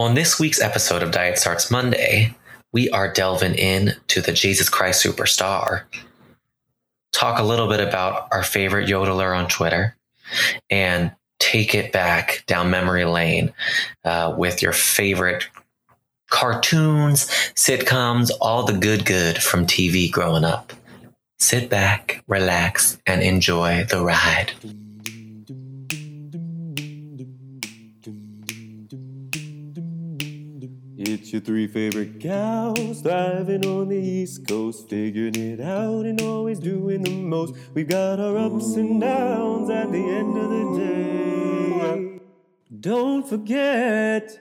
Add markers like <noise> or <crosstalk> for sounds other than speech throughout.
On this week's episode of Diet Starts Monday, we are delving in to the Jesus Christ Superstar, talk a little bit about our favorite yodeler on Twitter, and take it back down memory lane uh, with your favorite cartoons, sitcoms, all the good good from TV growing up. Sit back, relax, and enjoy the ride. It's your three favorite cows thriving on the East Coast, figuring it out and always doing the most. We've got our ups and downs at the end of the day. Don't forget,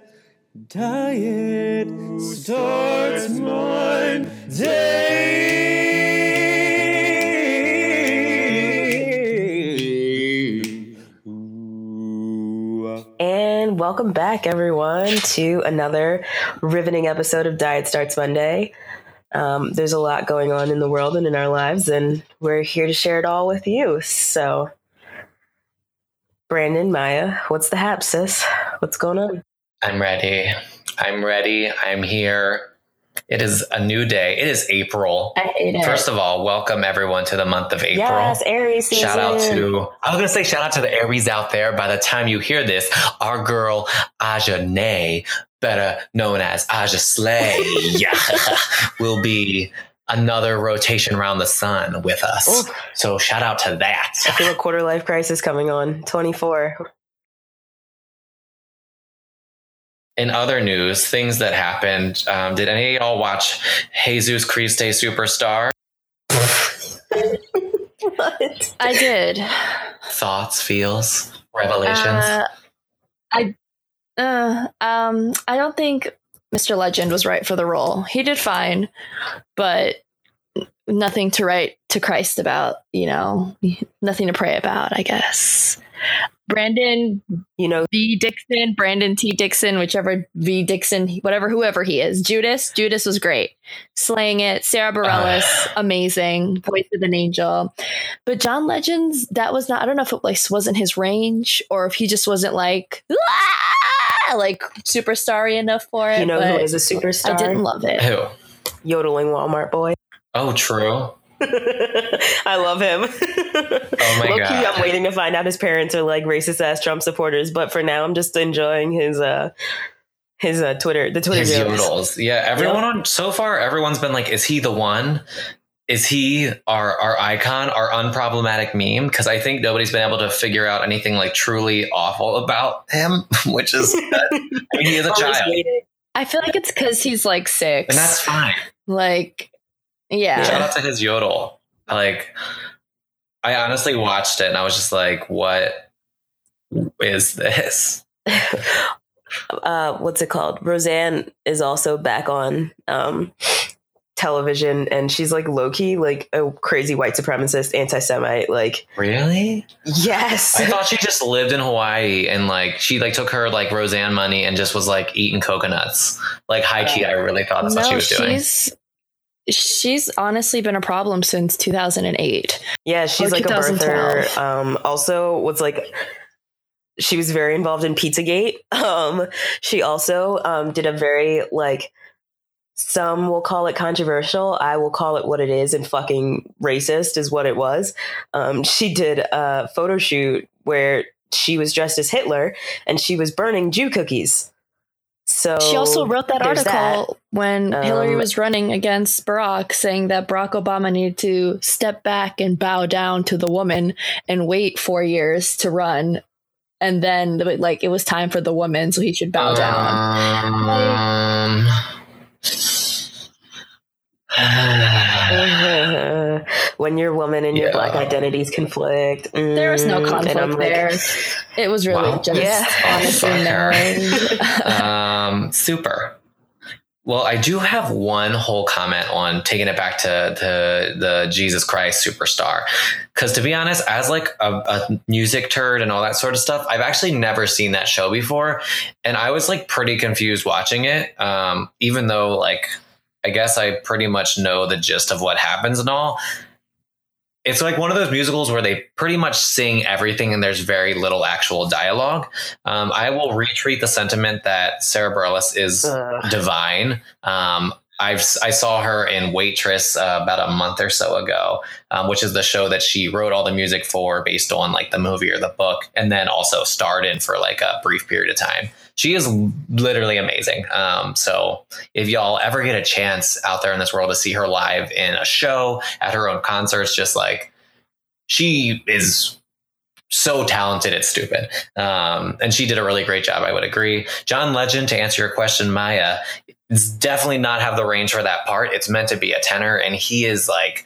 diet starts Monday. Welcome back, everyone, to another riveting episode of Diet Starts Monday. Um, there's a lot going on in the world and in our lives, and we're here to share it all with you. So, Brandon, Maya, what's the hap, sis? What's going on? I'm ready. I'm ready. I'm here. It is a new day. It is April. First of all, welcome everyone to the month of April. yes, Aries season. Shout out to I was gonna say shout out to the Aries out there. By the time you hear this, our girl Aja Nay, better known as Aja Slay, <laughs> will be another rotation around the sun with us. Oof. So shout out to that. I feel a quarter life crisis coming on. 24. In other news, things that happened. Um, did any of y'all watch Jesus Christ Superstar? what? I did. Thoughts, feels, revelations? Uh, I uh, um I don't think Mr. Legend was right for the role. He did fine, but nothing to write to Christ about, you know, nothing to pray about, I guess. Brandon You know, V Dixon, Brandon T Dixon, whichever V Dixon, whatever whoever he is. Judas, Judas was great. Slaying it. Sara Bareilles, amazing. Voice of an angel. But John Legends, that was not I don't know if it like wasn't his range or if he just wasn't like "Ah!" like superstarry enough for it. you know but who is a superstar? I didn't love it. Who? Yodeling Walmart boy. Oh, true. <laughs> I love him. Oh my Low-key, God. I'm waiting to find out his parents are like racist ass Trump supporters, but for now, I'm just enjoying his uh his uh Twitter the Twitter His jokes. yodels. Yeah, everyone on so far, everyone's been like, is he the one? Is he our our icon, our unproblematic meme? Because I think nobody's been able to figure out anything like truly awful about him, <laughs> which is I mean, he is a <laughs> I'm child. waiting. I feel like it's because he's like six. And that's fine. like yeah. Shout out to his yodel. Like I honestly watched it and I was just like, what is this? <laughs> uh what's it called? Roseanne is also back on um television and she's like low key like a crazy white supremacist anti-semite like Really? yes I thought she just lived in Hawaii and like she like took her like Roseanne money and just was like eating coconuts. Like high key, I really thought that's what she no, was doing. she's she's honestly been a problem since 2008. Yeah, she's like a birther. 2012. Um, also, was like she was very involved in Pizzagate. <laughs> Um, she also um, did a very like some will call it controversial. I will call it what it is, and fucking racist is what it was. Um, she did a photo shoot where she was dressed as Hitler and she was burning Jew cookies. So She also wrote that article when Hillary Um, was running against Barack, saying that Barack Obama needed to step back and bow down to the woman and wait four years to run. And then, like, it was time for the woman, so he should bow down. Um, <sighs> when your woman and your Yeah. black identities conflict. There was no Mm, and conflict like, there. It was really Wow. just Yeah. honestly Fuck <laughs> her. um, super. Well, I do have one whole comment on taking it back to, to the Jesus Christ superstar. Because to be honest, as like a, a music turd and all that sort of stuff, I've actually never seen that show before, and I was like pretty confused watching it. Um, even though like I guess I pretty much know the gist of what happens and all. it's like one of those musicals where they pretty much sing everything and there's very little actual dialogue. Um, I will retreat the sentiment that Sara Bareilles is Ugh. divine. Um, I've I saw her in Waitress uh, about a month or so ago, um, which is the show that she wrote all the music for, based on like the movie or the book, and then also starred in for like a brief period of time. She is literally amazing. Um, so if y'all ever get a chance out there in this world to see her live in a show at her own concerts, just like she is so talented it's stupid um, and she did a really great job i would agree john legend to answer your question maya does definitely not have the range for that part. It's meant to be a tenor and he is like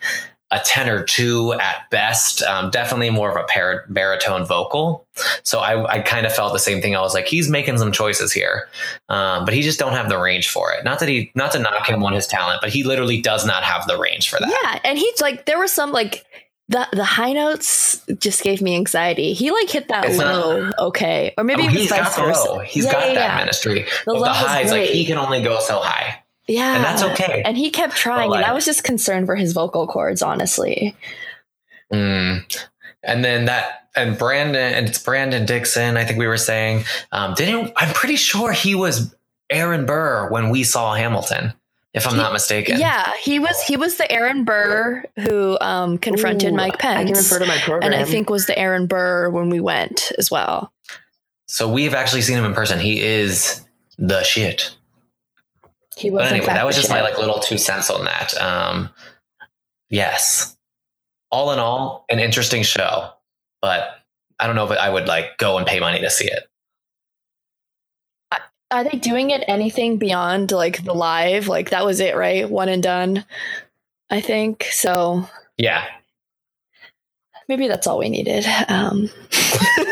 a tenor two at best. Um, definitely more of a par- baritone vocal. So i, I kind of felt the same thing. I was like he's making some choices here. Um, but he just don't have the range for it. Not that he not to knock him on his talent but he literally does not have the range for that. Yeah, and he's like there were some like the the high notes just gave me anxiety. He like hit that It's not- low, okay, or maybe Oh, he's vice got the versa. low. He's Yeah, got yeah, that yeah. ministry. The The, low the is highs, like he can only go so high. Yeah, And that's okay. And he kept trying, But, and I was just concerned for his vocal cords, honestly. Mm. And then that, and Brandon, and it's Brandon Dixon. I think we were saying, um, didn't I'm pretty sure he was Aaron Burr when we saw Hamilton, if I'm He- not mistaken. Yeah, he was he was the Aaron Burr who um, confronted Ooh, Mike Pence, I can refer to my program. and I think was the Aaron Burr when we went as well. So we've actually seen him in person. He is the shit. He was. But anyway, fact that was the just my like little two cents on that. Um, yes. All in all, an interesting show, but I don't know if I would like go and pay money to see it. Are they doing it anything beyond like the live? Like that was it, right? One and done. I think so. Yeah. Maybe that's all we needed. Um, <laughs>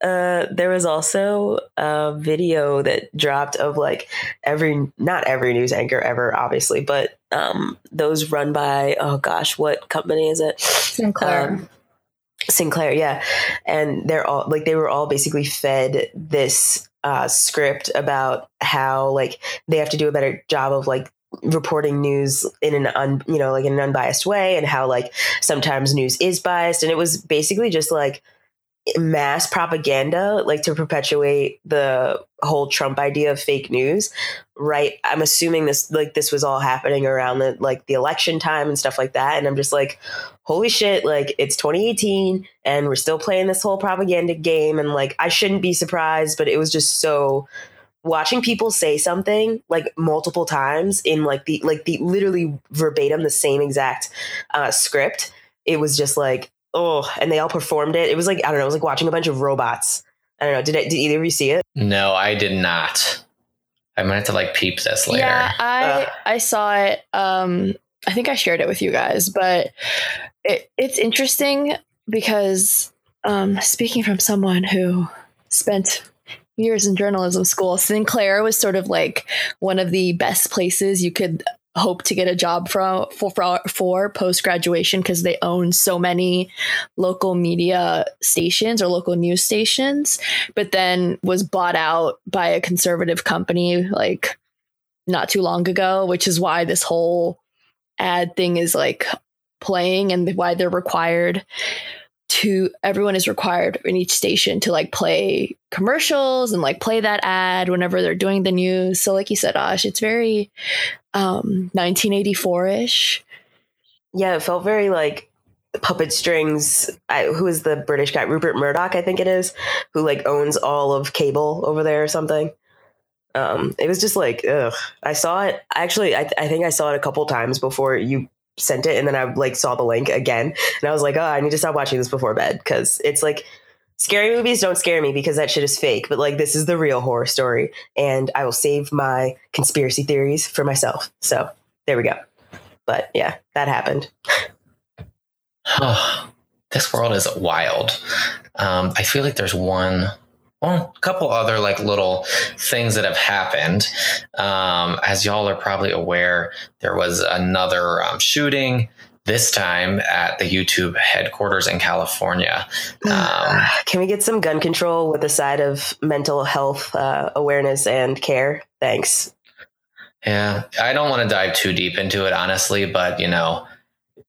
uh, there was also a video that dropped of like every, not every news anchor ever, obviously, but um, those run by, oh gosh, what company is it? Sinclair. Um, Sinclair, yeah. And they're all like they were all basically fed this uh, script about how like they have to do a better job of like reporting news in an un you know like in an unbiased way and how like sometimes news is biased. And it was basically just like mass propaganda like to perpetuate the whole trump idea of fake news right? I'm assuming this like this was all happening around the like the election time and stuff like that. And i'm just like holy shit like it's 2018 and we're still playing this whole propaganda game. And like i shouldn't be surprised but it was just so watching people say something like multiple times in like the like the literally verbatim the same exact uh, script it was just like oh and they all performed it it was like i don't know it was like watching a bunch of robots i don't know did, I, did either of you see it No, I did not. I might have to like peep this later. Yeah, I Ugh. I saw it. Um, I think I shared it with you guys, but it, it's interesting because um, speaking from someone who spent years in journalism school, Sinclair was sort of like one of the best places you could hope to get a job from for for, for post graduation because they own so many local media stations or local news stations but then was bought out by a conservative company like not too long ago which is why this whole ad thing is like playing and why they're required to everyone is required in each station to like play commercials and like play that ad whenever they're doing the news. So like you said Ash it's very um 1984ish yeah it felt very like puppet strings I, who is the british guy rupert murdoch i think it is who like owns all of cable over there or something. Um it was just like ugh. I saw it actually i, I think i saw it a couple times before you sent it and then i like saw the link again and i was like oh i need to stop watching this before bed because it's like scary movies don't scare me because that shit is fake but like this is the real horror story and i will save my conspiracy theories for myself so there we go but yeah that happened <sighs> this world is wild. Um, I feel like there's one, well, a couple other like little things that have happened. Um, as y'all are probably aware, there was another um, shooting. This time at the YouTube headquarters in California. <sighs> Um, Can we get some gun control with a side of mental health uh, awareness and care? Thanks. Yeah, I don't want to dive too deep into it, honestly, but you know,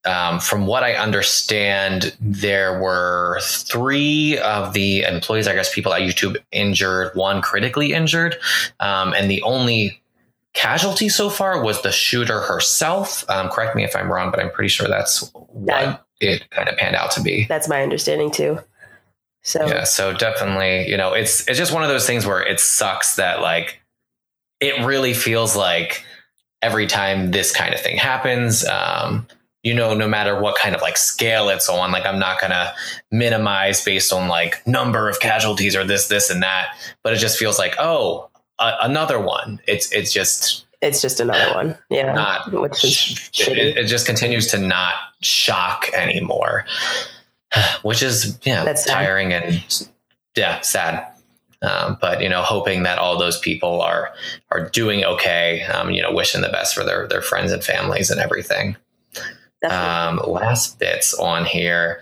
um, from what I understand, there were three of the employees, I guess, people at YouTube injured, one critically injured, um, and the only casualty so far was the shooter herself. Um, correct me if I'm wrong, but I'm pretty sure that's what it kind of panned out to be. That's my understanding too. So Yeah, so definitely, you know, it's it's just one of those things where it sucks that like it really feels like every time this kind of thing happens, um, you know, no matter what kind of like scale it's on, like I'm not gonna minimize based on like number of casualties or this, this, and that, but it just feels like oh, another one. It's it's just it's just another one. Yeah. not Which is it, it, just continues to not shock anymore <sighs> which is yeah That's sad. tiring and yeah sad um, but you know hoping that all those people are are doing okay um, you know wishing the best for their their friends and families and everything. Um, last bits on here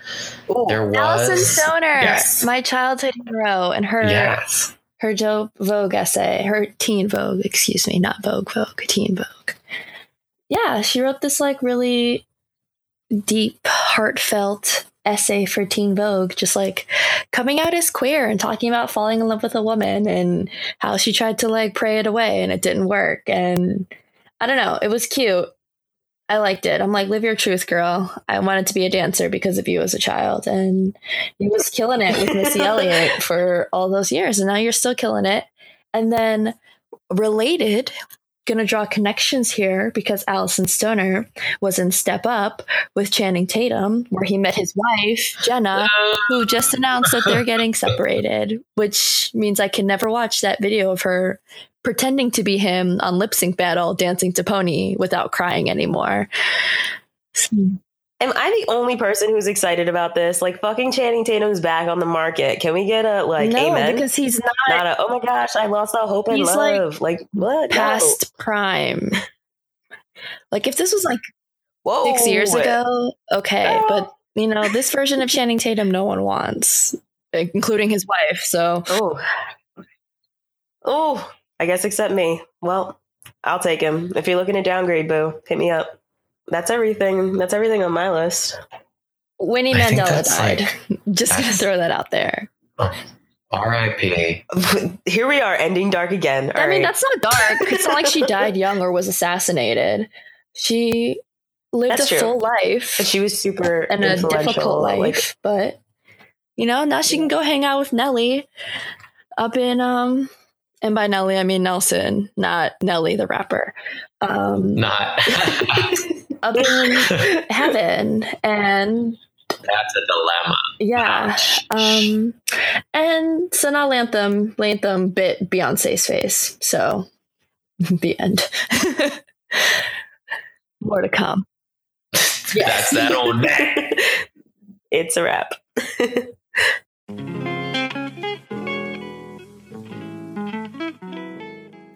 Ooh, there was Alyson Stoner, yes my childhood hero, and her yes her Joe Vogue essay, her Teen Vogue, excuse me, not Vogue Vogue, Teen Vogue. Yeah, she wrote this like really deep, heartfelt essay for Teen Vogue, just like coming out as queer and talking about falling in love with a woman and how she tried to like pray it away and it didn't work. And I don't know, it was cute. I liked it. I'm like, live your truth, girl. I wanted to be a dancer because of you as a child. And you was killing it with Missy <laughs> Elliott for all those years. And now you're still killing it. And then related, gonna draw connections here because Alyson Stoner was in Step Up with Channing Tatum, where he met his wife, Jenna, who just announced that they're getting separated, which means I can never watch that video of her pretending to be him on lip sync battle dancing to pony without crying anymore. Am I the only person who's excited about this? Like fucking Channing Tatum's back on the market. Can we get a like no, amen? because he's not Not a oh my gosh, I lost all hope and He's, love. Like, what? No. past prime. Like if this was like Whoa. six years ago, okay, No. but you know this version of Channing Tatum, no one wants, including his wife. So Oh. Oh, I guess except me. Well, I'll take him. If you're looking to downgrade, boo, hit me up. That's everything. That's everything on my list. Winnie Mandela died. like, <laughs> Just gonna throw that out there. r.i.p <laughs> Here we are, ending dark again. I All mean, right. that's not dark. It's not like she <laughs> died young or was assassinated. She lived That's a true. full life But she was super and a influential. difficult life. Like, but you know, now she can go hang out with Nelly up in um and by Nelly I mean Nelson, not Nelly the rapper. Um not <laughs> other in heaven and that's a dilemma yeah. Um and so now Lathan Lathan bit Beyonce's face. So the end. <laughs> More to come. that's that old that <laughs> it's a wrap.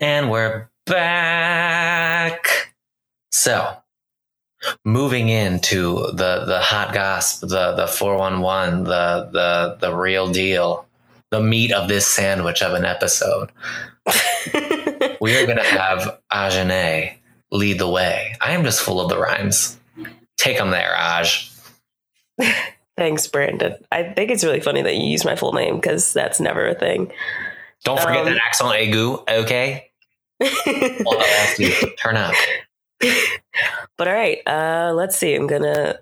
And we're back. So, moving into the the hot gossip, the the four one one, the the the real deal, the meat of this sandwich of an episode. <laughs> We are going to have Ajane lead the way. I am just full of the rhymes. Take them there, Aj. <laughs> Thanks, Brandon. I think it's really funny that you use my full name because that's never a thing. Don't forget Um, that accent aigu, okay? Ask you, turn up. <laughs> but all right, uh, let's see. I'm gonna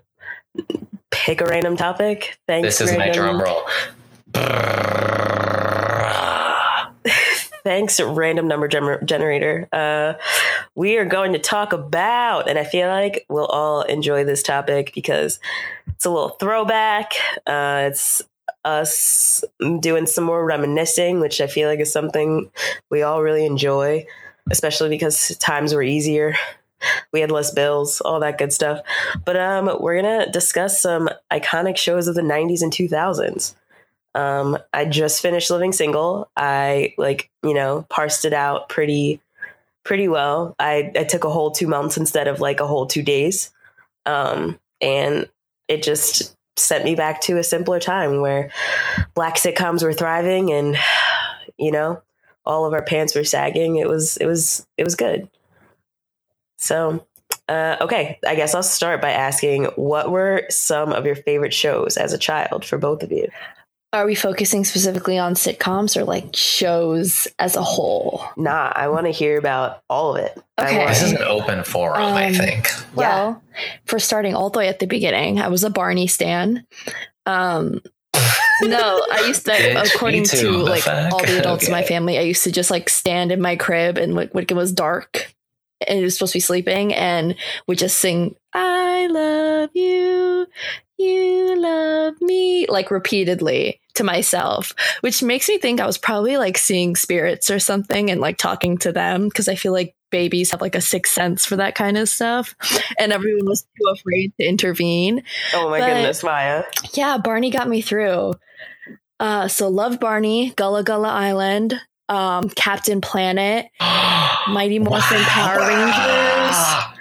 pick a random topic. Thanks. This is my drum roll. <laughs> Thanks, random number gener- generator. Uh, we are going to talk about, and I feel like we'll all enjoy this topic because it's a little throwback. Uh, it's us doing some more reminiscing, which I feel like is something we all really enjoy, especially because times were easier. We had less bills, all that good stuff. But um, we're gonna discuss some iconic shows of the '90s and 2000s. Um, I just finished Living Single. I like, you know, parsed it out pretty, pretty well. I, I took a whole two months instead of like a whole two days. Um, and it just sent me back to a simpler time where black sitcoms were thriving and, <sighs> you know, all of our pants were sagging. It was, it was, it was good. So Uh, okay, I guess I'll start by asking what were some of your favorite shows as a child for both of you? Are we focusing specifically on sitcoms or like shows as a whole? Nah, I want to hear about all of it. Okay. This is an open forum, I Um, think. Well, for starting all the way at the beginning, I was a Barney stan. Um, <laughs> no, I used to, Bitch, according to too, like fuck? all the adults in my family, I used to just like stand in my crib and when when it was dark and it was supposed to be sleeping and would just sing, I love you, you love me, like repeatedly to myself, which makes me think I was probably like seeing spirits or something and like talking to them because I feel like babies have like a sixth sense for that kind of stuff. And everyone was too afraid to intervene. Oh my but- goodness, Maya. Yeah, Barney got me through. Uh, so love Barney, Gullah Gullah Island, um, Captain Planet, <gasps> Mighty Morphin Power Rangers.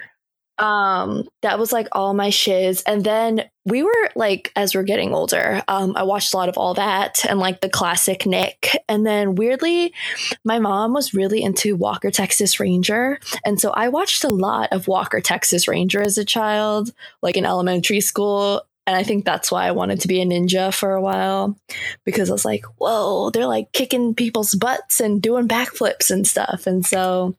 Um, that was like all my shiz. And then we were like, as we're getting older, um, I watched a lot of all that and like the classic Nick. And then weirdly, my mom was really into Walker Texas Ranger. And so I watched a lot of Walker Texas Ranger as a child, like in elementary school. And I think that's why I wanted to be a ninja for a while because I was like, whoa, they're like kicking people's butts and doing backflips and stuff. And so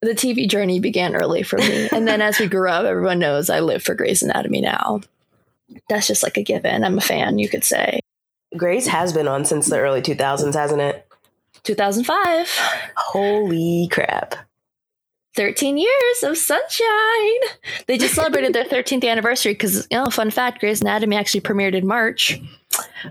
the TV journey began early for me. And then as we <laughs> grew up, everyone knows I live for Grey's Anatomy now. That's just like a given. I'm a fan, you could say. Grey's has been on since the early 2000s, hasn't it? 2005, Holy crap. 13 years of sunshine. They just celebrated their <laughs> 13th anniversary because, you know, fun fact Grey's Anatomy actually premiered in March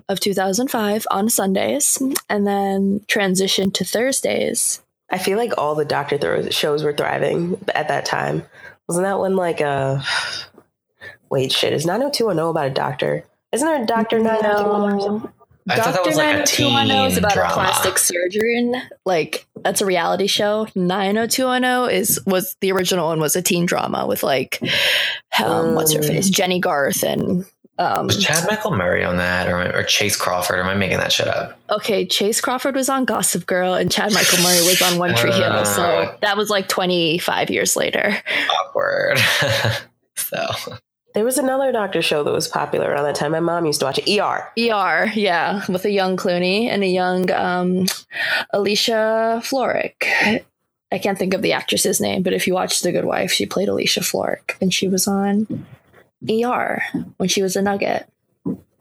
of 2005 on Sundays and then transitioned to Thursdays. I feel like all the Doctor thro- shows were thriving at that time. Wasn't that one like a. Wait, shit. Is 90210 about a doctor? Isn't there a Doctor 90210 or something? I thought that was like a 90210 is about drama. a plastic surgeon. Like that's a reality show. 90210 is was the original one was a teen drama with like um, what's her Mm. face Jennie Garth and um, Was Chad Michael Murray on that, or, or Chace Crawford? Or am I making that shit up? okay Chace Crawford was on Gossip Girl and Chad Michael Murray was on One Tree Hill. So Uh. that was like 25 years later. Awkward. <laughs> so There was another Doctor show that was popular around that time. My mom used to watch it. ER. ER, yeah, with a young Clooney and a young um, Alicia Florrick. I can't think of the actress's name, but if you watch The Good Wife, she played Alicia Florrick, and she was on ER when she was a Nugget.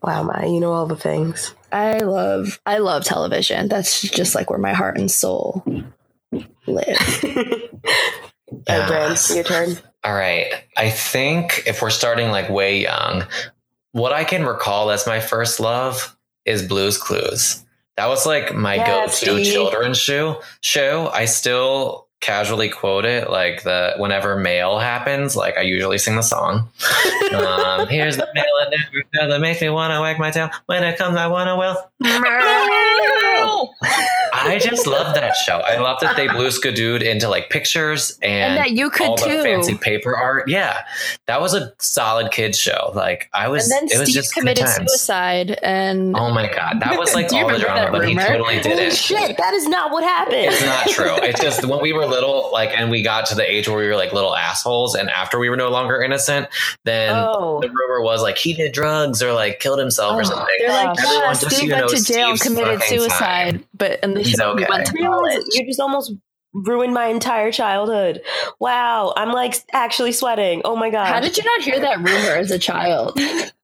Wow, Maya, you know all the things. I love, I love television. That's just like where my heart and soul live. <laughs> All right, Brand, Yes. your turn. All right. I think if we're starting like way young, what I can recall as my first love is Blues Clues. That was like my Yes, go-to Steve. children's show. Show. I still casually quote it like the whenever mail happens. Like I usually sing the song. um, here's the mail and never that makes me want to wag my tail. When it comes, I want to will. I just love that show. I love that they blue skidooed into like pictures and, And that you could all the too. fancy paper art. Yeah, that was a solid kids show. Like I was, And then it was Steve just committed suicide, and Oh my god, that was like <laughs> all the drama, but he totally Holy didn't. shit, that is not what happened. It's not true. It's just when we were <laughs> little, like, and we got to the age where we were like little assholes, and after we were no longer innocent, then Oh. the rumor was like he did drugs or like killed himself Oh, or something. they're like, Everyone, yeah, just so Steve you went know, to jail Steve's committed suicide, fine. but in the He's show he okay. went to college. You just almost ruined my entire childhood. Wow, I'm like actually sweating. Oh my god. How did you not hear that rumor as a child? <laughs>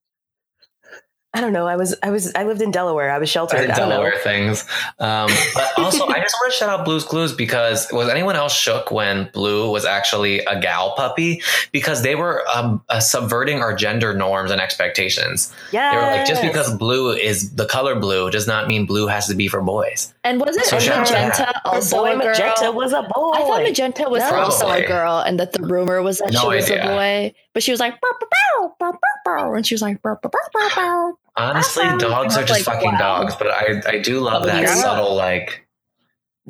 I don't know. I was I was I lived in Delaware. I was sheltered. I I don't know. Delaware things. Um, but also, I <laughs> just want to shout out Blue's Clues because was anyone else shook when Blue was actually a gal puppy? Because they were um, uh, subverting our gender norms and expectations. Yeah. They were like, just because blue is the color blue does not mean blue has to be for boys. And was it So shout out to Magenta that. also boy a girl? Magenta was a boy. I thought Magenta was No. also a girl, and that the rumor was that No she was idea. a boy. But she was like, "Bow, bow, bow, bow, bow, bow," and she was like, "Bow, bow, bow, bow, bow." Honestly, Awesome. dogs are just like, fucking wow. dogs, but I, I do love that yeah. subtle like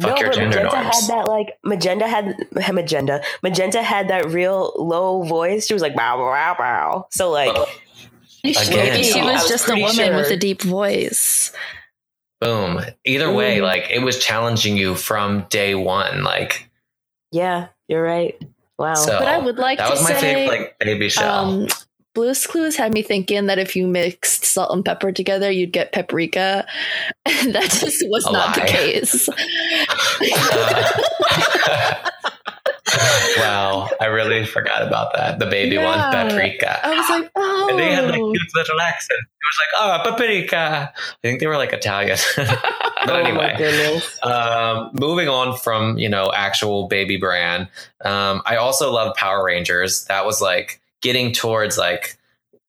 fuck your gender Magenta norms. had that like Magenta had <laughs> Magenta. Magenta had that real low voice. She was like bow bow bow. So like Again. Maybe she was was just a pretty woman with a deep voice. Boom. Either way, Mhm. like it was challenging you from day one. Like yeah, you're right. Wow. So But I would like that to was my say, favorite like baby show. Um, Blue's Clues had me thinking that if you mixed salt and pepper together, you'd get paprika. <laughs> And that just was A not the lie. case. <laughs> <laughs> wow, I really forgot about that. The baby one, Yeah. paprika. I was like, oh. And they had like cute little accent. It was like, oh, paprika. I think they were like Italian. but Oh anyway, goodness. um, moving on from you know actual baby brand, um, I also love Power Rangers. That was like getting towards like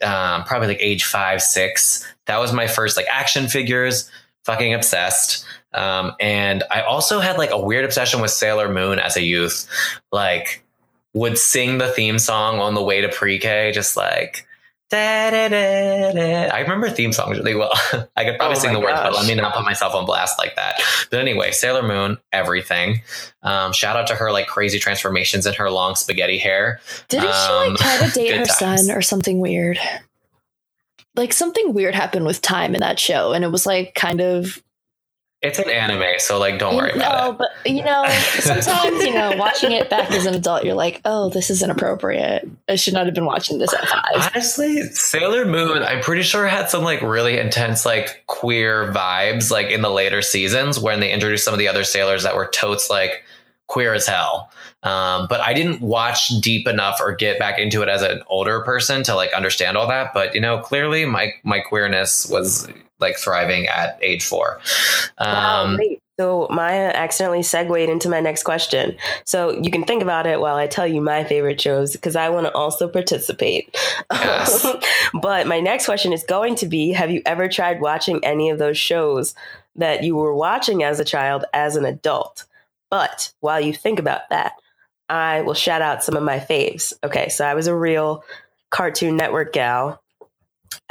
um, probably like age five, six. That was my first like action figures. Fucking obsessed. Um, and I also had like a weird obsession with Sailor Moon as a youth. Like, would sing the theme song on the way to pre-K, just like. I remember theme songs really well. <laughs> I could probably Oh sing my the words, but let me not put myself on blast like that. But anyway, Sailor Moon, everything. Um, shout out to her like crazy transformations in her long spaghetti hair. Didn't she Um, like try to <laughs> date good her times. son or something weird? Like something weird happened with time in that show, and it was like kind of It's an anime, so like don't worry no, about it. No, but you know, sometimes you know, watching it back as an adult, you're like, oh, this is inappropriate. I should not have been watching this at five. Honestly, Sailor Moon, I'm pretty sure had some like really intense like queer vibes like in the later seasons when they introduced some of the other sailors that were totes like queer as hell. Um, but I didn't watch deep enough or get back into it as an older person to like understand all that. But you know, clearly my my queerness was like thriving at age four. Wow, Um, great. So Maya accidentally segued into my next question. So you can think about it while I tell you my favorite shows because I want to also participate. Yes. <laughs> but my next question is going to be Have you ever tried watching any of those shows that you were watching as a child as an adult? But while you think about that, I will shout out some of my faves. Okay, so I was a real Cartoon Network gal.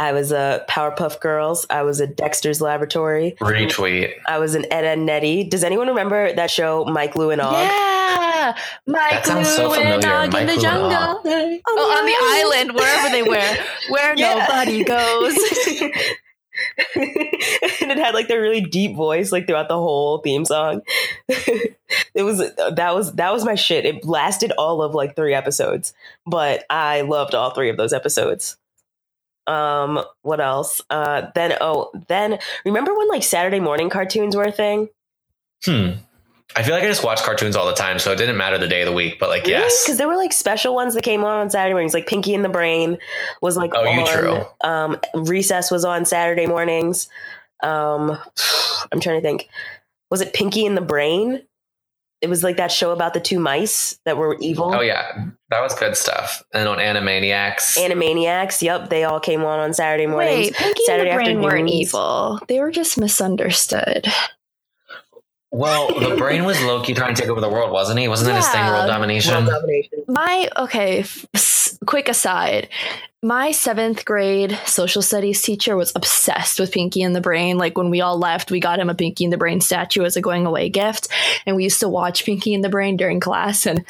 I was a Powerpuff Girls. I was a Dexter's Laboratory. retweet. I was an Ed, Edd n Eddy. Does anyone remember that show, Mike, Lou, and Og? Yeah, Mike That sounds so and familiar, Og Mike in the jungle. Og. Oh, on the island, wherever they were, where <laughs> Yeah. nobody goes. <laughs> <laughs> <laughs> and it had like the really deep voice like throughout the whole theme song. <laughs> it was that was that was my shit. It lasted all of like three episodes, but I loved all three of those episodes. Um, what else? Uh, then oh, then remember when like Saturday morning cartoons were a thing? Hmm. I feel like I just watch cartoons all the time, so it didn't matter the day of the week. But like, yes, because there were like special ones that came on on Saturday mornings, like Pinky and the Brain was like Oh, you on. true. Um, Recess was on Saturday mornings. Um, I'm trying to think. Was it Pinky and the Brain? It was like that show about the two mice that were evil. Oh yeah, that was good stuff. And on Animaniacs, Animaniacs. Yep, they all came on on Saturday mornings. Wait, Pinky Saturday and the Brain weren't evil. They were just misunderstood. Well, the <laughs> brain was Loki trying to take over the world, wasn't he? Wasn't that his thing, world domination? World domination. My okay, f- quick aside. My seventh grade social studies teacher was obsessed with Pinky and the Brain. Like when we all left, we got him a Pinky and the Brain statue as a going away gift. And we used to watch Pinky and the Brain during class and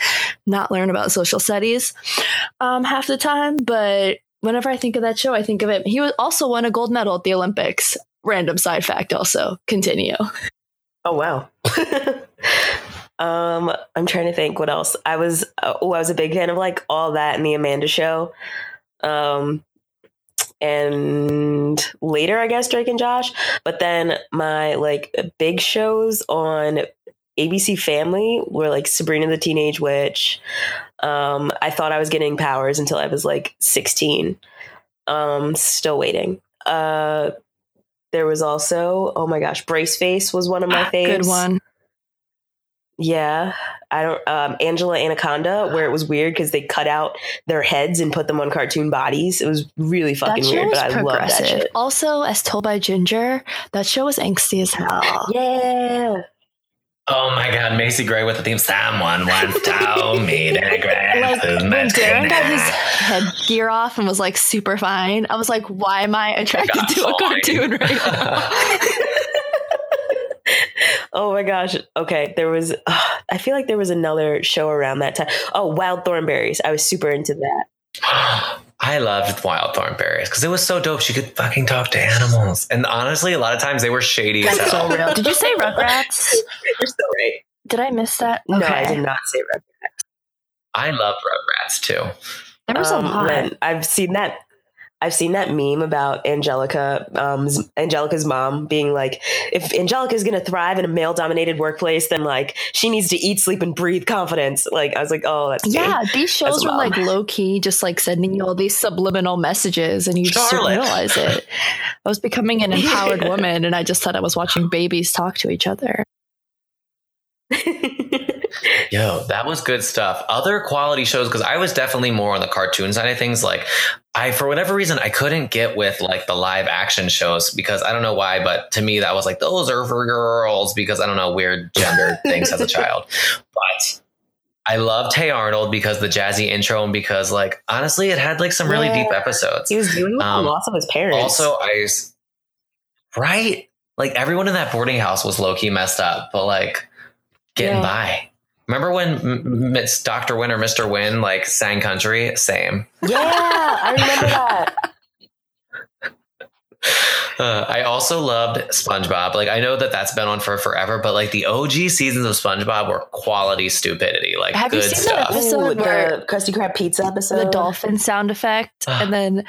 not learn about social studies um, half the time. But whenever I think of that show, I think of it. He was also won a gold medal at the Olympics. Random side fact also. Continue. Oh wow. <laughs> um, I'm trying to think what else. I was uh, oh, I was a big fan of like all that and the Amanda show. Um and later I guess Drake and Josh, but then my like big shows on ABC Family were like Sabrina the Teenage Witch. Um, I thought I was getting powers until I was like 16. Um, still waiting. Uh, there was also, oh my gosh, Brace Face was one of my faves. Good one. Yeah. I don't, um, Angela Anaconda, where it was weird because they cut out their heads and put them on cartoon bodies. It was really fucking weird, but I love that shit. Also, as told by Ginger, that show was angsty as hell. Yeah. Oh my god, Macy Gray with the theme. Someone once told me <laughs> to grab like his when Darren got his mascara. headgear off and was like super fine, I was like, why am I attracted Got to a cartoon right now? <laughs> oh my gosh. Okay. There was, uh, I feel like there was another show around that time. Oh, Wild Thornberrys. I was super into that. <gasps> <gasps> <gasps> I loved Wild Thornberrys because it was so dope. She could fucking talk to animals, and honestly, a lot of times they were shady as That's hell. so real. Did you say <laughs> Rugrats? You're so right. Did I miss that? No, I did not say Red. I love Rugrats too. There was a Um, lot. I've seen that. I've seen that meme about Angelica, um, Angelica's mom being like, if Angelica's going to thrive in a male dominated workplace, then like she needs to eat, sleep, and breathe confidence. Like, I was like, oh, that's me. Yeah, these shows a were like low key, just like sending you all these subliminal messages, and you just didn't realize it. I was becoming an <laughs> empowered woman, and I just thought I was watching babies talk to each other. <laughs> Yo, that was good stuff. Other quality shows, because I was definitely more on the cartoon side of things. Like, I, for whatever reason, I couldn't get with like the live action shows because I don't know why, but to me, that was like, those are for girls because I don't know, weird gender <laughs> things as a child. But I loved Hey Arnold because the jazzy intro and because, like, honestly, it had like some really Yeah. deep episodes. he was dealing with Um, the loss of his parents. Also, I, right? Like, everyone in that boarding house was low key messed up, but like, getting Yeah. by. Remember when M- M- Dr. Win or Mr. Win like sang country? Same. yeah, I remember <laughs> that. Uh, I also loved SpongeBob. Like I know that that's been on for forever, but like the OG seasons of SpongeBob were quality stupidity, like Have you good seen that stuff. episode Ooh, where- the Krusty Krab pizza episode. the dolphin sound effect. And then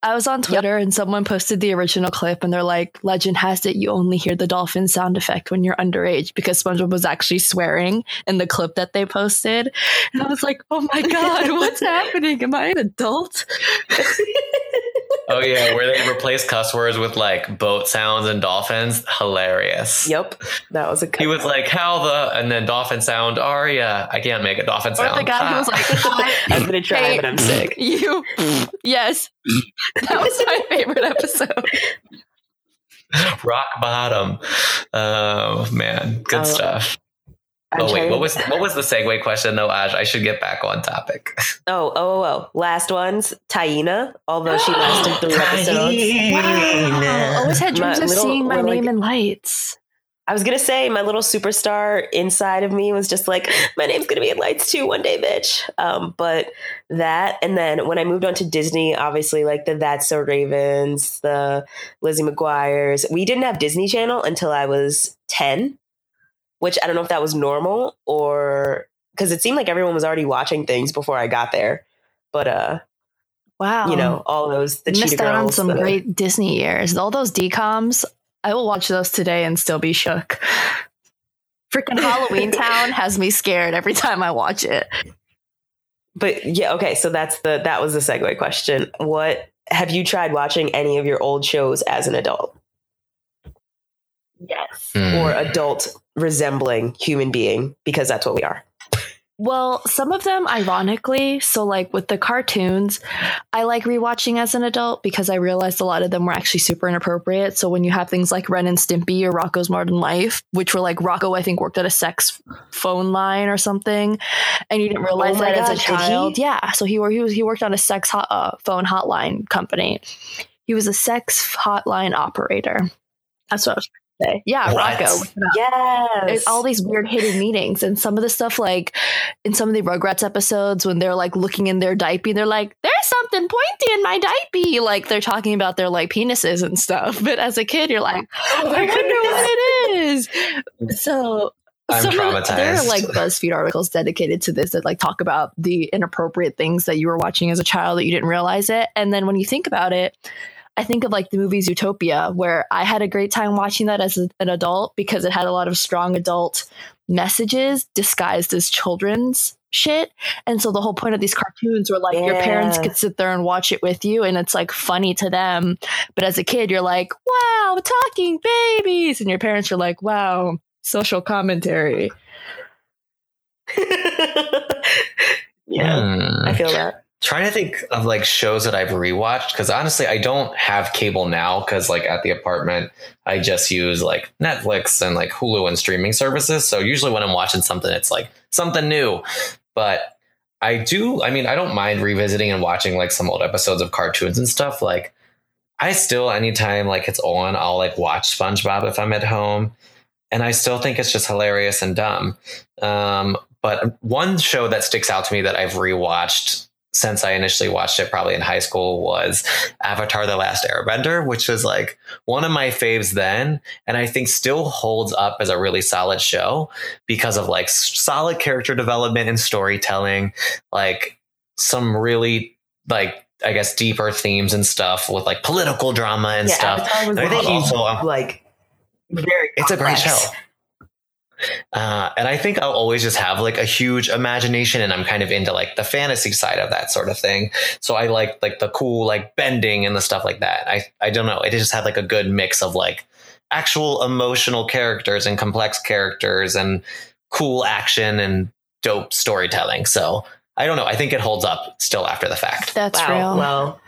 I was on Twitter and someone posted the original clip and they're like, legend has it you only hear the dolphin sound effect when you're underage because SpongeBob was actually swearing in the clip that they posted. And I was like, oh my <laughs> God, what's happening? Am I an adult? <laughs> oh yeah, where they replaced cuss words with like boat sounds and dolphins. Hilarious. Yep, that was a. Good He was like, "How the?" and then dolphin sound. Aria. I can't make a dolphin Or sound. the guy who was like, <laughs> I'm gonna try, Hey, but I'm sick. <laughs> you, yes. That was my favorite episode. rock bottom. Oh man, good Oh, stuff. I'm oh wait, what was what was the segue question though, Ash? I should get back on topic. <laughs> Oh, oh, oh, oh. Last ones, Taina, although she lasted <gasps> three episodes. Wow. Always had dreams My of little- seeing my or like- name in lights. I was gonna say my little superstar inside of me was just like, my name's gonna be in lights too one day, bitch. Um, but that, and then when I moved on to Disney, obviously like the That's So Ravens, the Lizzie McGuire's. We didn't have Disney Channel until I was ten, which I don't know if that was normal or because it seemed like everyone was already watching things before I got there. But uh, Wow. you know, all those the missed out on some the- great Disney years. All those DComs, I will watch those today and still be shook. Freaking Halloween <laughs> Town has me scared every time I watch it. But yeah, okay. So that's the that was the segue question. What have you tried watching any of your old shows as an adult Yes. Hmm. or adult resembling human being? Because that's what we are. Well, some of them, ironically, so like with the cartoons, I like rewatching as an adult because I realized a lot of them were actually super inappropriate. So when you have things like Ren and Stimpy or Rocko's Modern Life, which were like Rocko, I think, worked at a sex phone line or something, and you didn't realize Oh my that as a gosh, he? child. Yeah, so he, wor- he was he worked on a sex hot, uh, phone hotline company. He was a sex hotline operator. That's what I was trying to say. Yeah, What? Rocko. Yes. All these weird hidden meanings and some of the stuff like in some of the rugrats episodes when they're like looking in their diaper they're like there's something pointy in my diaper like they're talking about their like penises and stuff <laughs> but as a kid you're like <laughs> oh i wonder what it is so I'm some of there are like BuzzFeed articles dedicated to this that like talk about the inappropriate things that you were watching as a child that you didn't realize it. And then when you think about it, I think of like the movie Zootopia, where I had a great time watching that as an adult because it had a lot of strong adult messages disguised as children's shit. And so the whole point of these cartoons were like your parents could sit there and watch it with you and it's like funny to them. But as a kid, you're like, wow, talking babies. And your parents are like, wow, social commentary. <laughs> yeah, Hmm. I feel that. Trying to think of like shows that I've rewatched because honestly, I don't have cable now because like at the apartment, I just use like Netflix and like Hulu and streaming services. So usually when I'm watching something, it's like something new. But I do, I mean, I don't mind revisiting and watching like some old episodes of cartoons and stuff. Like I still, anytime like it's on, I'll like watch SpongeBob if I'm at home. And I still think it's just hilarious and dumb. Um, but one show that sticks out to me that I've rewatched since I initially watched it probably in high school was Avatar The Last Airbender, which was like one of my faves then. And I think still holds up as a really solid show because of like solid character development and storytelling, like some really like I guess deeper themes and stuff with like political drama and yeah, stuff. Avatar was And I think also also, um, like very. it's a great show. Uh, and I think I'll always just have like a huge imagination, and I'm kind of into like the fantasy side of that sort of thing. So I like like the cool like bending and the stuff like that. I I don't know. It just had like a good mix of like actual emotional characters and complex characters and cool action and dope storytelling. So I don't know. I think it holds up still after the fact. That's wow. real. Well,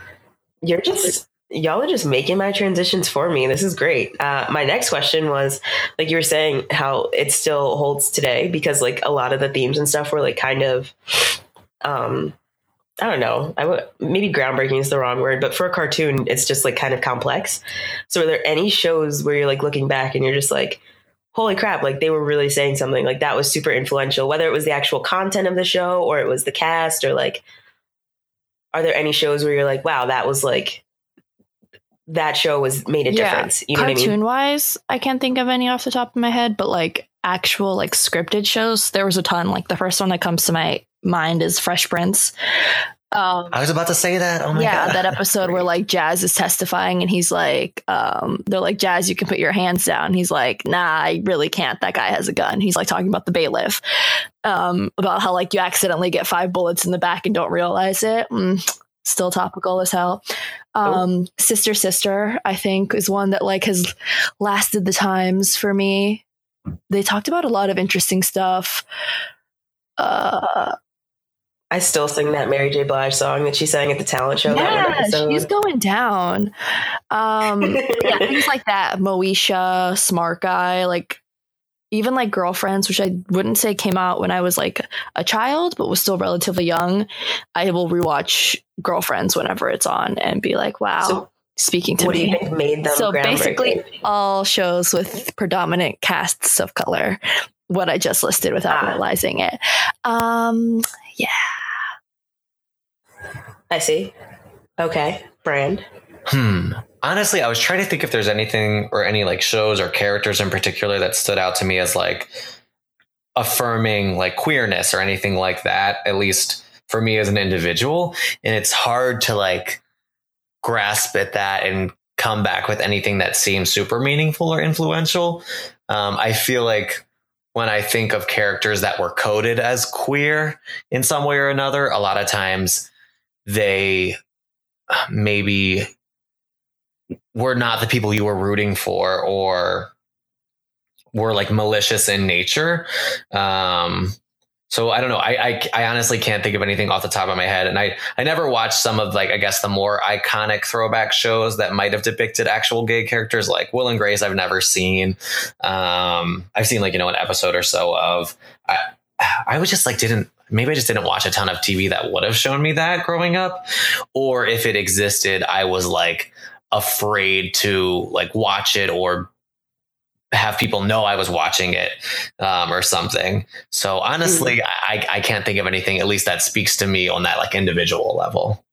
you're just y'all are just making my transitions for me. This is great. Uh, my next question was like you were saying how it still holds today because like a lot of the themes and stuff were like kind of um I don't know. Maybe groundbreaking is the wrong word, but for a cartoon, it's just like kind of complex. So, are there any shows where you're like looking back and you're just like, "Holy crap!" Like they were really saying something. Like that was super influential. Whether it was the actual content of the show or it was the cast or like, are there any shows where you're like, "Wow, that was like that show was made a Yeah. difference." You know what I Cartoon mean? wise, I can't think of any off the top of my head, but like actual like scripted shows, there was a ton. Like the first one that comes to my mind is Fresh Prince. Um, I was about to say that. Oh my yeah, god. that <laughs> episode where like Jazz is testifying and he's like, um, they're like, Jazz, you can put your hands down. He's like, nah, I really can't. That guy has a gun. He's like talking about the bailiff, um, about how like you accidentally get five bullets in the back and don't realize it. Mm, still topical as hell. Um, Sister Sister, I think, is one that like has lasted the times for me. They talked about a lot of interesting stuff. Uh, I still sing that Mary J. Blige song that she sang at the talent show. yeah, she's going down. Um, <laughs> yeah, things like that. Moesha, Smart Guy, like even like Girlfriends, which I wouldn't say came out when I was like a child, but was still relatively young. I will rewatch Girlfriends whenever it's on and be like, wow, So, speaking to what do you think made them So basically, all shows with predominant casts of color. What I just listed without Ah. realizing it. Um, yeah. I see. Okay, brand. Hmm. Honestly, I was trying to think if there's anything or any like shows or characters in particular that stood out to me as like affirming like queerness or anything like that, at least for me as an individual. And it's hard to like grasp at that and come back with anything that seems super meaningful or influential. Um, I feel like when I think of characters that were coded as queer in some way or another, a lot of times they maybe were not the people you were rooting for or were like malicious in nature. Um, so I don't know. I, I I honestly can't think of anything off the top of my head, and I I never watched some of like I guess the more iconic throwback shows that might have depicted actual gay characters, like Will and Grace. I've never seen. Um, I've seen like you know an episode or so of. I I was just like didn't maybe I just didn't watch a ton of TV that would have shown me that growing up, or if it existed, I was like afraid to like watch it or have people know I was watching it um, or something. So honestly, I, I can't think of anything at least that speaks to me on that like individual level.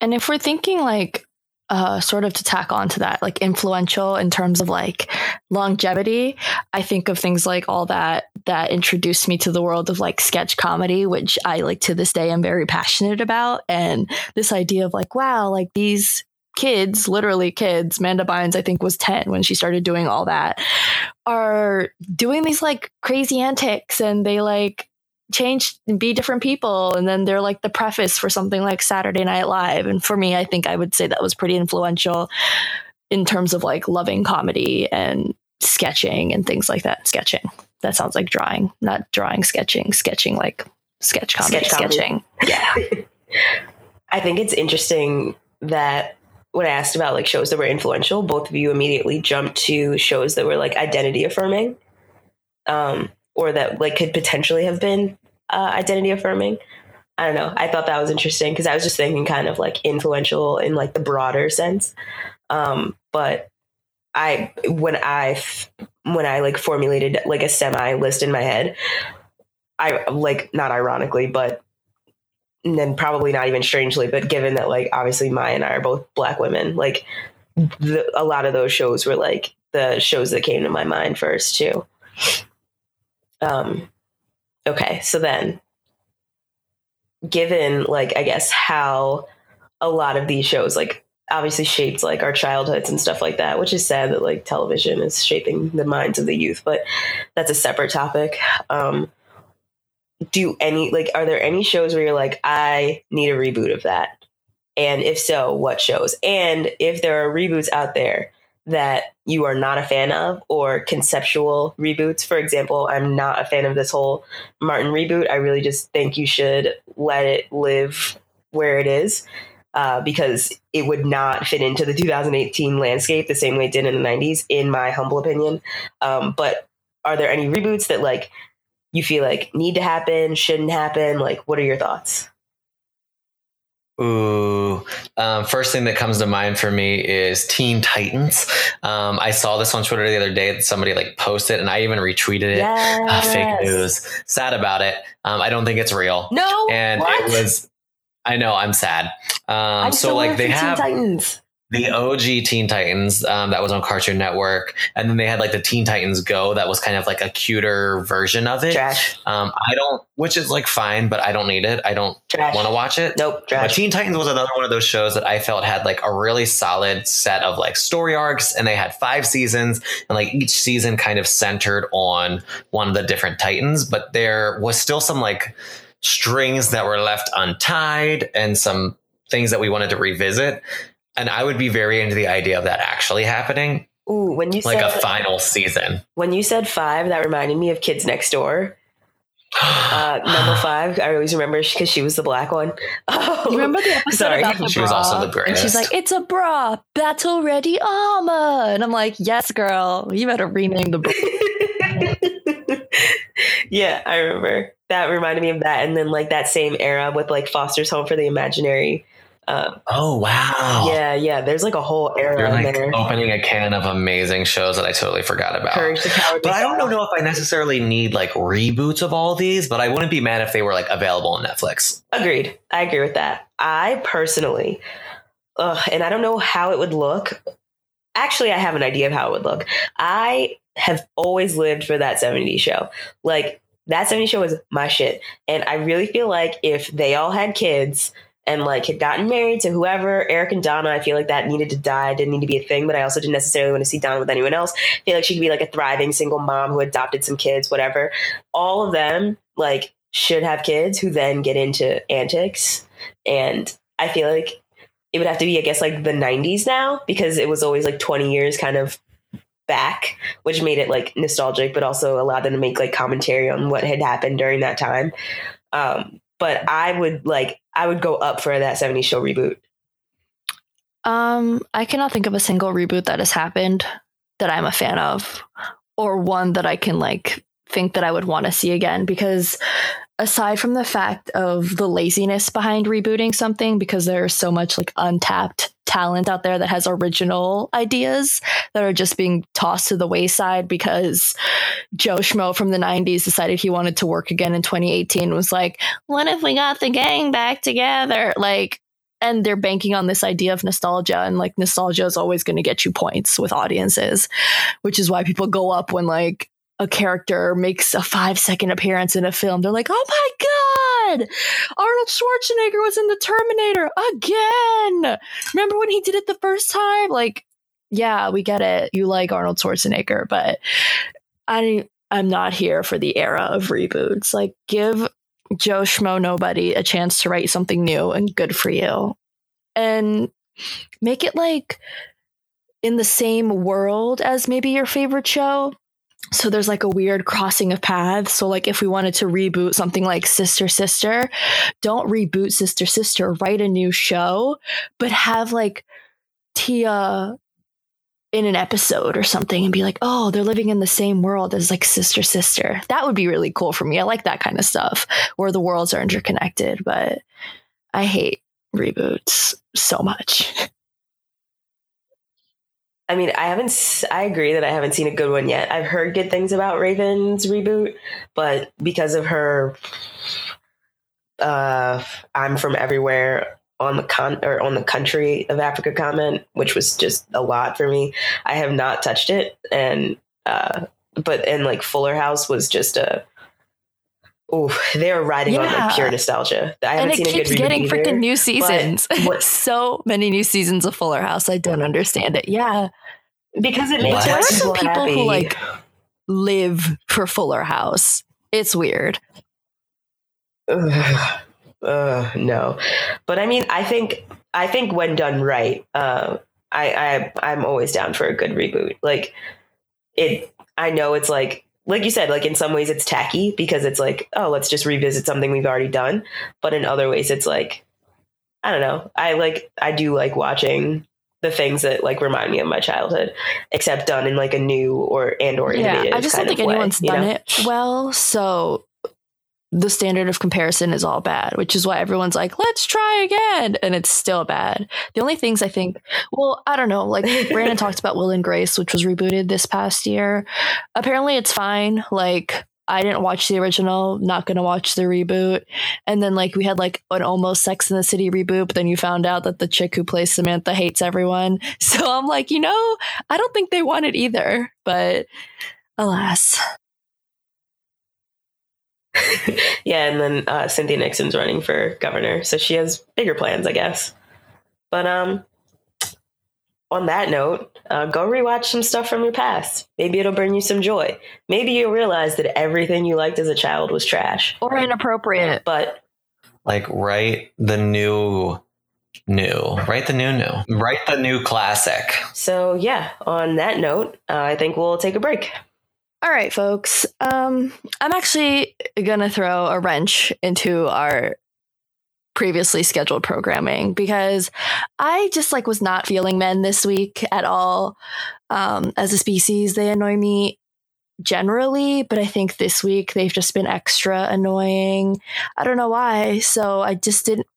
And if we're thinking like uh, sort of to tack on to that, like influential in terms of like longevity, I think of things like all that that introduced me to the world of like sketch comedy, which I like to this day am very passionate about. And this idea of like, wow, like these kids, literally kids, Amanda Bynes, I think was 10 when she started doing all that, are doing these like crazy antics and they like change and be different people. And then they're like the preface for something like saturday night live. And for me i think i would say that was pretty influential in terms of like loving comedy and sketching and things like that. Sketching. That sounds like drawing not drawing sketching sketching like sketch comedy, Sketch comedy. sketching. Yeah. <laughs> I think it's interesting that when I asked about like shows that were influential, both of you immediately jumped to shows that were like identity affirming, um, or that like could potentially have been uh, identity affirming. I don't know. I thought that was interesting because I was just thinking kind of like influential in like the broader sense. Um, but I when I when I like formulated like a semi list in my head, I like not ironically, but and then probably not even strangely, but given that like obviously Maya and I are both black women, like the, a lot of those shows were like the shows that came to my mind first too. Um, okay, so then, given like I guess how a lot of these shows like obviously shaped like our childhoods and stuff like that, which is sad that like television is shaping the minds of the youth, but that's a separate topic. Um, do any like are there any shows where you're like I need a reboot of that? And if so, what shows? And if there are reboots out there that you are not a fan of or conceptual reboots, for example, I'm not a fan of this whole Martin reboot. I really just think you should let it live where it is. Uh, because it would not fit into the 2018 landscape the same way it did in the 90s, in my humble opinion. Um, but are there any reboots that like you feel like need to happen, shouldn't happen? Like, what are your thoughts? Ooh, um, first thing that comes to mind for me is Teen Titans. Um, I saw this on Twitter the other day that somebody like posted, and I even retweeted it. Yes. Uh, fake news. Sad about it. Um, I don't think it's real. No, and what? it was. I know. I'm sad. Um, so like they Teen have Titans. The OG Teen Titans um, that was on Cartoon Network, and then they had like the Teen Titans Go that was kind of like a cuter version of it. Trash. Um, I don't, which is like fine, but I don't need it. I don't want to watch it. Nope. But Teen Titans was another one of those shows that I felt had like a really solid set of like story arcs, and they had five seasons, and like each season kind of centered on one of the different Titans, but there was still some like strings that were left untied and some things that we wanted to revisit. And I would be very into the idea of that actually happening, Ooh, when you like said a final season. when you said five, that reminded me of Kids Next Door. <gasps> Uh, number five, I always remember because she was the black one. <laughs> Oh, You remember the episode Sorry. about the She was also the And she's like, "It's a bra, battle ready armor," and I'm like, "Yes, girl, you better rename the bra." <laughs> yeah, I remember. That reminded me of that, and then like that same era with like Foster's Home for the Imaginary. Uh, oh wow! Yeah, yeah. There's like a whole era You're like there. opening a can of amazing shows that I totally forgot about. Courage the Cowardly But I don't know if I necessarily need like reboots of all these, but I wouldn't be mad if they were like available on Netflix. Agreed. I agree with that. I personally, ugh, and I don't know how it would look. Actually, I have an idea of how it would look. I have always lived for that 70s show. Like, that 70s show was my shit. And I really feel like if they all had kids and like had gotten married to whoever, Eric and Donna, I feel like that needed to die, didn't need to be a thing, but I also didn't necessarily want to see Donna with anyone else. I feel like she could be like a thriving single mom who adopted some kids, whatever. All of them, like, should have kids who then get into antics. And I feel like it would have to be, I guess, like the 90s now because it was always like 20 years kind of back, which made it like nostalgic, but also allowed them to make like commentary on what had happened during that time. Um, but I would like, I would go up for that 70s show reboot. Um, I cannot think of a single reboot that has happened that I'm a fan of, or one that I can like think that I would want to see again. Because aside from the fact of the laziness behind rebooting something, because there's so much like untapped talent out there that has original ideas that are just being tossed to the wayside because Joe Schmo from the 90s decided he wanted to work again in 2018 was like, what if we got the gang back together? Like, and they're banking on this idea of nostalgia and like nostalgia is always going to get you points with audiences which is why people go up when like a character makes a five second appearance in a film they're like oh my god arnold schwarzenegger was in the terminator again remember when he did it the first time like yeah we get it you like arnold schwarzenegger but i i'm not here for the era of reboots like give Joe Schmo Nobody a chance to write something new and good for you. And make it like in the same world as maybe your favorite show. So there's like a weird crossing of paths. So like if we wanted to reboot something like Sister Sister, don't reboot Sister Sister, write a new show, but have like Tia in an episode or something and be like, oh, they're living in the same world as like sister sister. That would be really cool for me. I like that kind of stuff where the worlds are interconnected, but I hate reboots so much. <laughs> I mean, I haven't, I agree that I haven't seen a good one yet. I've heard good things about Raven's reboot, but because of her, uh, I'm from everywhere on the con or on the country of Africa comment, which was just a lot for me. I have not touched it, and uh, but and like Fuller House was just a. Oh, they're riding on like pure nostalgia. I haven't and it seen a keeps good getting either. freaking new seasons. <laughs> what- so many new seasons of Fuller House. I don't understand it. Yeah. because it makes What? There are some people happy. who like live for Fuller House. It's weird. Ugh. Ugh, no, but I mean, I think I think when done right, uh, I, I I'm always down for a good reboot. Like it, I know it's like like you said, like in some ways it's tacky because it's like oh let's just revisit something we've already done, but in other ways it's like I don't know. I like I do like watching the things that like remind me of my childhood, except done in like a new or and or Yeah. I just don't think of way, anyone's you done know? it well. So the standard of comparison is all bad, which is why everyone's like, let's try again. And it's still bad. The only things I think, well, I don't know, like <laughs> Brandon talked about Will and Grace, which was rebooted this past year. Apparently it's fine. Like, I didn't watch the original, not going to watch the reboot. And then, like, we had like an almost Sex in the City reboot, but then you found out that the chick who plays Samantha hates everyone. <laughs> So I'm like, you know, I don't think they want it either. But alas. <laughs> yeah, and then uh, Cynthia Nixon's running for governor, so she has bigger plans, I guess. But um, on that note, uh, go rewatch some stuff from your past. Maybe it'll bring you some joy. Maybe you'll realize that everything you liked as a child was trash. Or inappropriate. But Like write the new new. Write the new new. Write the new classic. so yeah, on that note, uh, I think we'll take a break. All right, folks. Um, I'm actually gonna throw a wrench into our previously scheduled programming because I just like was not feeling men this week at all. Um, as a species, they annoy me generally, but I think this week they've just been extra annoying. I don't know why. So I just didn't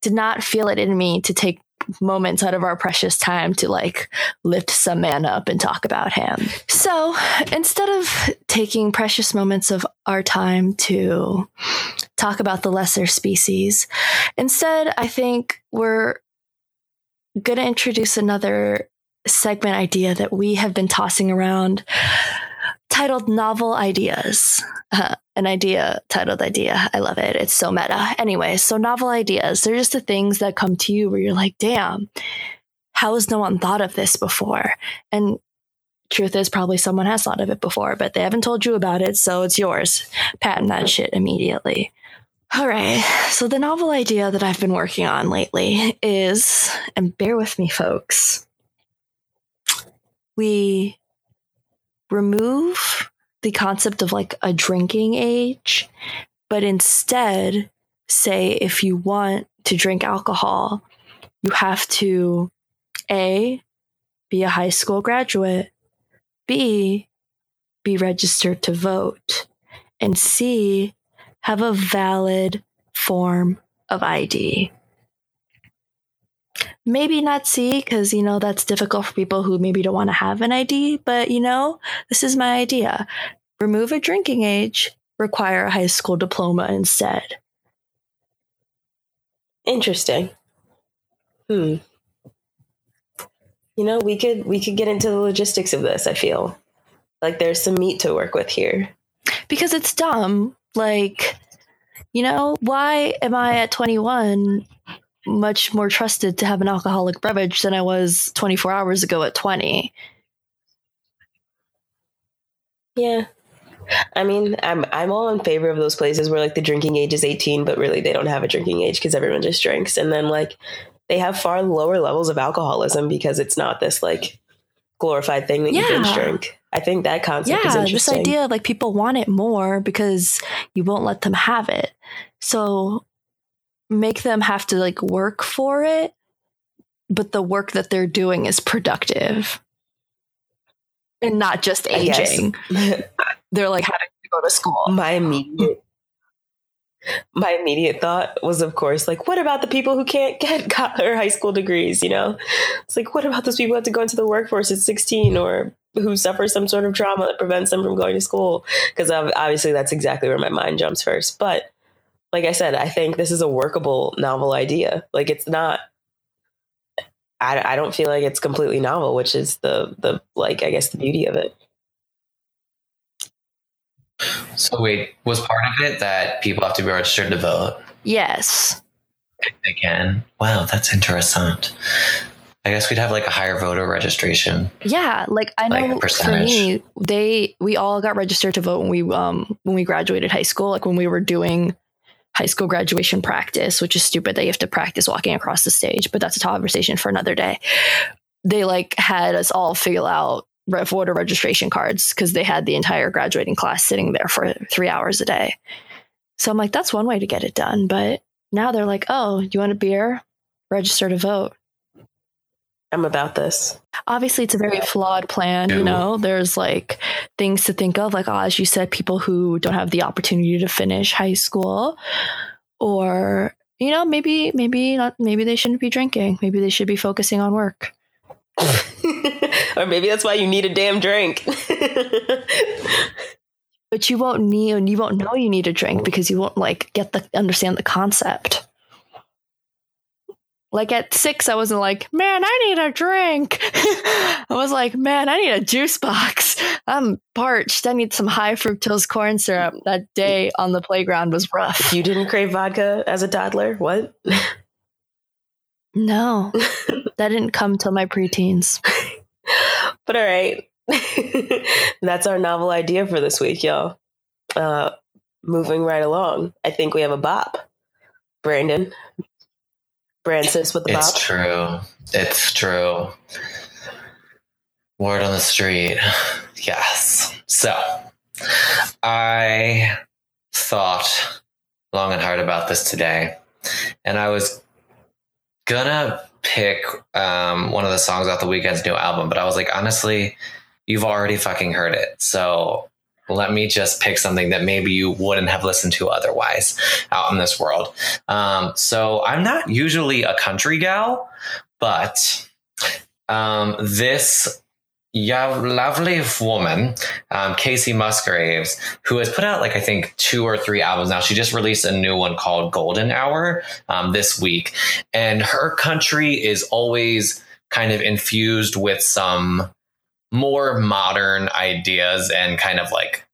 did not feel it in me to take moments out of our precious time to like lift some man up and talk about him. So instead of taking precious moments of our time to talk about the lesser species, instead, I think we're going to introduce another segment idea that we have been tossing around titled Novel Ideas. Uh, an idea titled Idea. I love it. It's so meta. Anyway, so novel ideas, they're just the things that come to you where you're like, damn, how has no one thought of this before? And truth is, probably someone has thought of it before, but they haven't told you about it, so it's yours. Patent that shit immediately. All right, so the novel idea that I've been working on lately is, and bear with me, folks, we remove the concept of like a drinking age, but instead say if you want to drink alcohol, you have to A, be a high school graduate, B, be registered to vote, and C, have a valid form of ID. Maybe not C, because, you know, that's difficult for people who maybe don't want to have an ID, but, you know, this is my idea. Remove a drinking age, require a high school diploma instead. Interesting. Hmm. You know, we could we could get into the logistics of this. I feel like there's some meat to work with here. because it's dumb. Like, you know, why am I at 21 much more trusted to have an alcoholic beverage than I was 24 hours ago at 20? Yeah. I mean, I'm I'm all in favor of those places where like the drinking age is 18, but really they don't have a drinking age because everyone just drinks, and then like they have far lower levels of alcoholism because it's not this like glorified thing that you binge drink. I think that concept is Yeah, this idea like people want it more because you won't let them have it. So make them have to like work for it, but the work that they're doing is productive. And not just aging. <laughs> They're like having to go to school. my immediate my immediate thought was of course like what about the people who can't get <laughs> or high school degrees you know it's like what about those people who have to go into the workforce at 16 or who suffer some sort of trauma that prevents them from going to school because obviously that's exactly where my mind jumps first but like I said, I think this is a workable novel idea. Like it's not. I, I don't feel like it's completely novel, which is the the like I guess the beauty of it. So wait, was part of it that people have to be registered to vote? Yes. If they can. Wow, that's interesting. I guess we'd have like a higher voter registration. Yeah, like I Like a know for me, they we all got registered to vote when we um when we graduated high school, like when we were doing high school graduation practice, which is stupid that you have to practice walking across the stage, but that's a conversation for another day. They like had us all fill out re- voter registration cards because they had the entire graduating class sitting there for three hours a day. So I'm like, that's one way to get it done. But now they're like, oh, you want a beer? Register to vote I'm about this. obviously it's a very flawed plan you know? There's like things to think of like oh, as you said people who don't have the opportunity to finish high school or you know maybe maybe not maybe they shouldn't be drinking. Maybe they should be focusing on work. <laughs> Or maybe that's why you need a damn drink. <laughs> but you won't need and you won't know you need a drink because you won't like get the understand the concept like at six i wasn't like man i need a drink <laughs> i was like man i need a juice box i'm parched i need some high fructose corn syrup that day on the playground was rough you didn't crave vodka as a toddler? What? no <laughs> that didn't come till my preteens But all right. <laughs> That's our novel idea for this week, y'all. Uh, moving right along. I think we have a bop. Brandon. Francis with the It's bop. true. It's true. Word on the street. Yes. So I thought long and hard about this today, and I was gonna pick um, one of the songs off the Weeknd's new album, but I was like, honestly, you've already fucking heard it. So let me just pick something that maybe you wouldn't have listened to otherwise out in this world. Um, so I'm not usually a country gal, but um, this lovely woman, um, Kacey Musgraves, who has put out like I think two or three albums now. She just released a new one called Golden Hour um, this week, and her country is always kind of infused with some more modern ideas and kind of like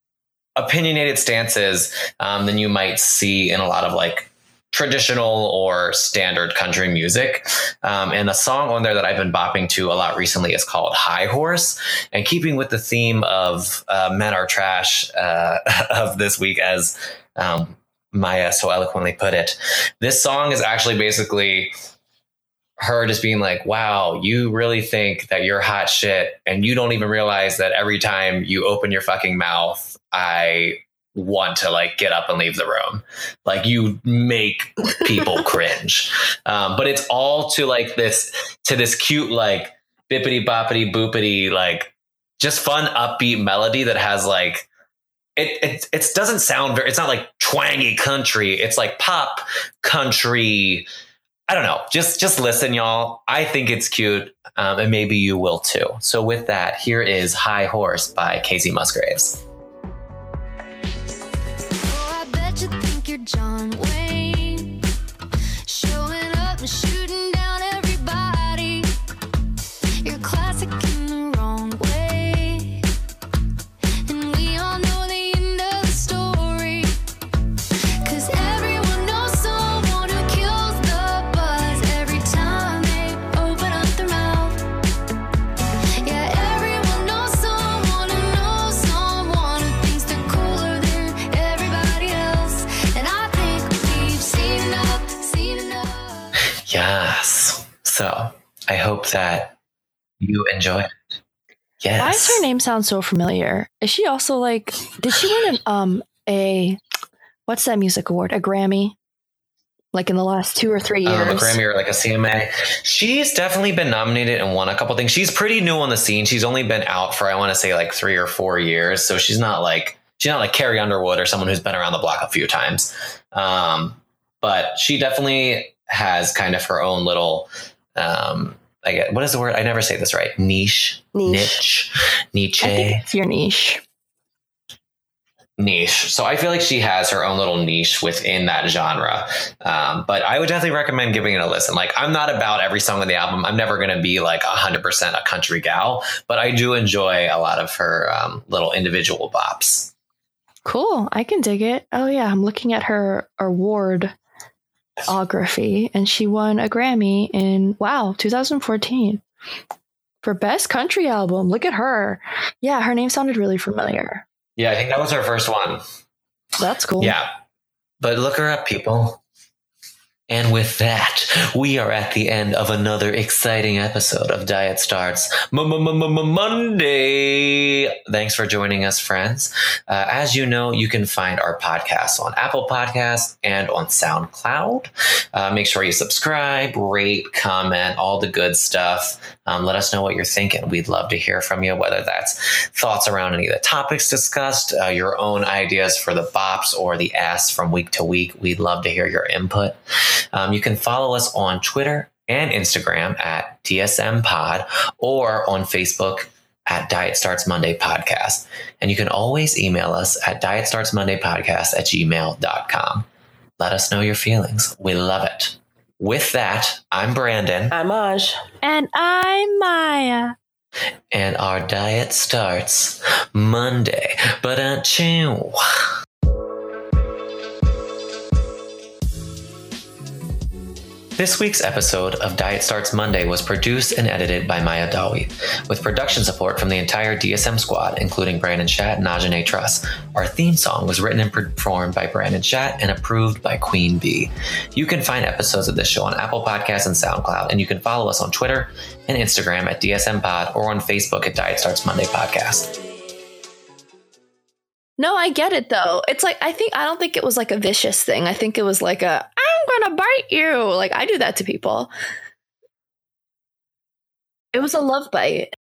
opinionated stances um, than you might see in a lot of like traditional or standard country music. Um, and a song on there that I've been bopping to a lot recently is called High Horse. And keeping with the theme of uh, Men Are Trash uh, <laughs> of this week, as um, Maya so eloquently put it, this song is actually basically her just being like, wow, you really think that you're hot shit and you don't even realize that every time you open your fucking mouth, I want to like get up and leave the room. Like you make people <laughs> cringe. Um, but it's all to like this, to this cute, like bippity boppity boopity, like just fun upbeat melody that has like, it, it, it doesn't sound very, it's not like twangy country. It's like pop country. I don't know. Just just listen, y'all. I think it's cute, um, and maybe you will too. So with that, here is "High Horse" by Kacey Musgraves. Oh, hope that you enjoy it. Yes. why does her name sound so familiar is she also like did she win an um a what's that music award a grammy like in the last two or three years Um, a Grammy or like a CMA. She's definitely been nominated and won a couple things. She's pretty new on the scene. She's only been out for I want to say like three or four years. So she's not like she's not like Carrie Underwood or someone who's been around the block a few times. Um, but she definitely has kind of her own little um I get what is the word? I never say this right. Niche. Niche. Niche. Niche. I think it's your niche niche. So I feel like she has her own little niche within that genre. Um, but I would definitely recommend giving it a listen. Like I'm not about every song on the album. I'm never going to be like 100% a country gal, but I do enjoy a lot of her um, little individual bops. Cool. I can dig it. Oh yeah, I'm looking at her award ography and she won a Grammy in wow, 2014 for best country album. Look at her. Yeah, her name sounded really familiar. Yeah, I think that was her first one. That's cool. Yeah. But look her up, people. And with that, we are at the end of another exciting episode of Diet Starts Monday. Thanks for joining us, friends. Uh, as you know, you can find our podcast on Apple Podcasts and on SoundCloud. Uh, make sure you subscribe, rate, comment, all the good stuff. Um, let us know what you're thinking. We'd love to hear from you, whether that's thoughts around any of the topics discussed, uh, your own ideas for the bops or the asks from week to week. We'd love to hear your input. Um, you can follow us on Twitter and Instagram at DSM Pod or on Facebook at Diet Starts Monday Podcast. And you can always email us at Diet Starts Monday Podcast at gmail.com. Let us know your feelings. We love it. With that, I'm Brandon, I'm Aj. And I'm Maya. and our diet starts Monday. But uh, chew. This week's episode of Diet Starts Monday was produced and edited by Maya Dawi, with production support from the entire DSM squad, including Brandon Schatt and Ajane Truss. Our theme song was written and performed by Brandon Schatt and approved by Queen Bee. You can find episodes of this show on Apple Podcasts and SoundCloud, and you can follow us on Twitter and Instagram at DSM Pod or on Facebook at Diet Starts Monday Podcast. No, I get it though. It's like I think I don't think it was like a vicious thing. I think it was like a I'm gonna bite you. Like I do that to people. It was a love bite.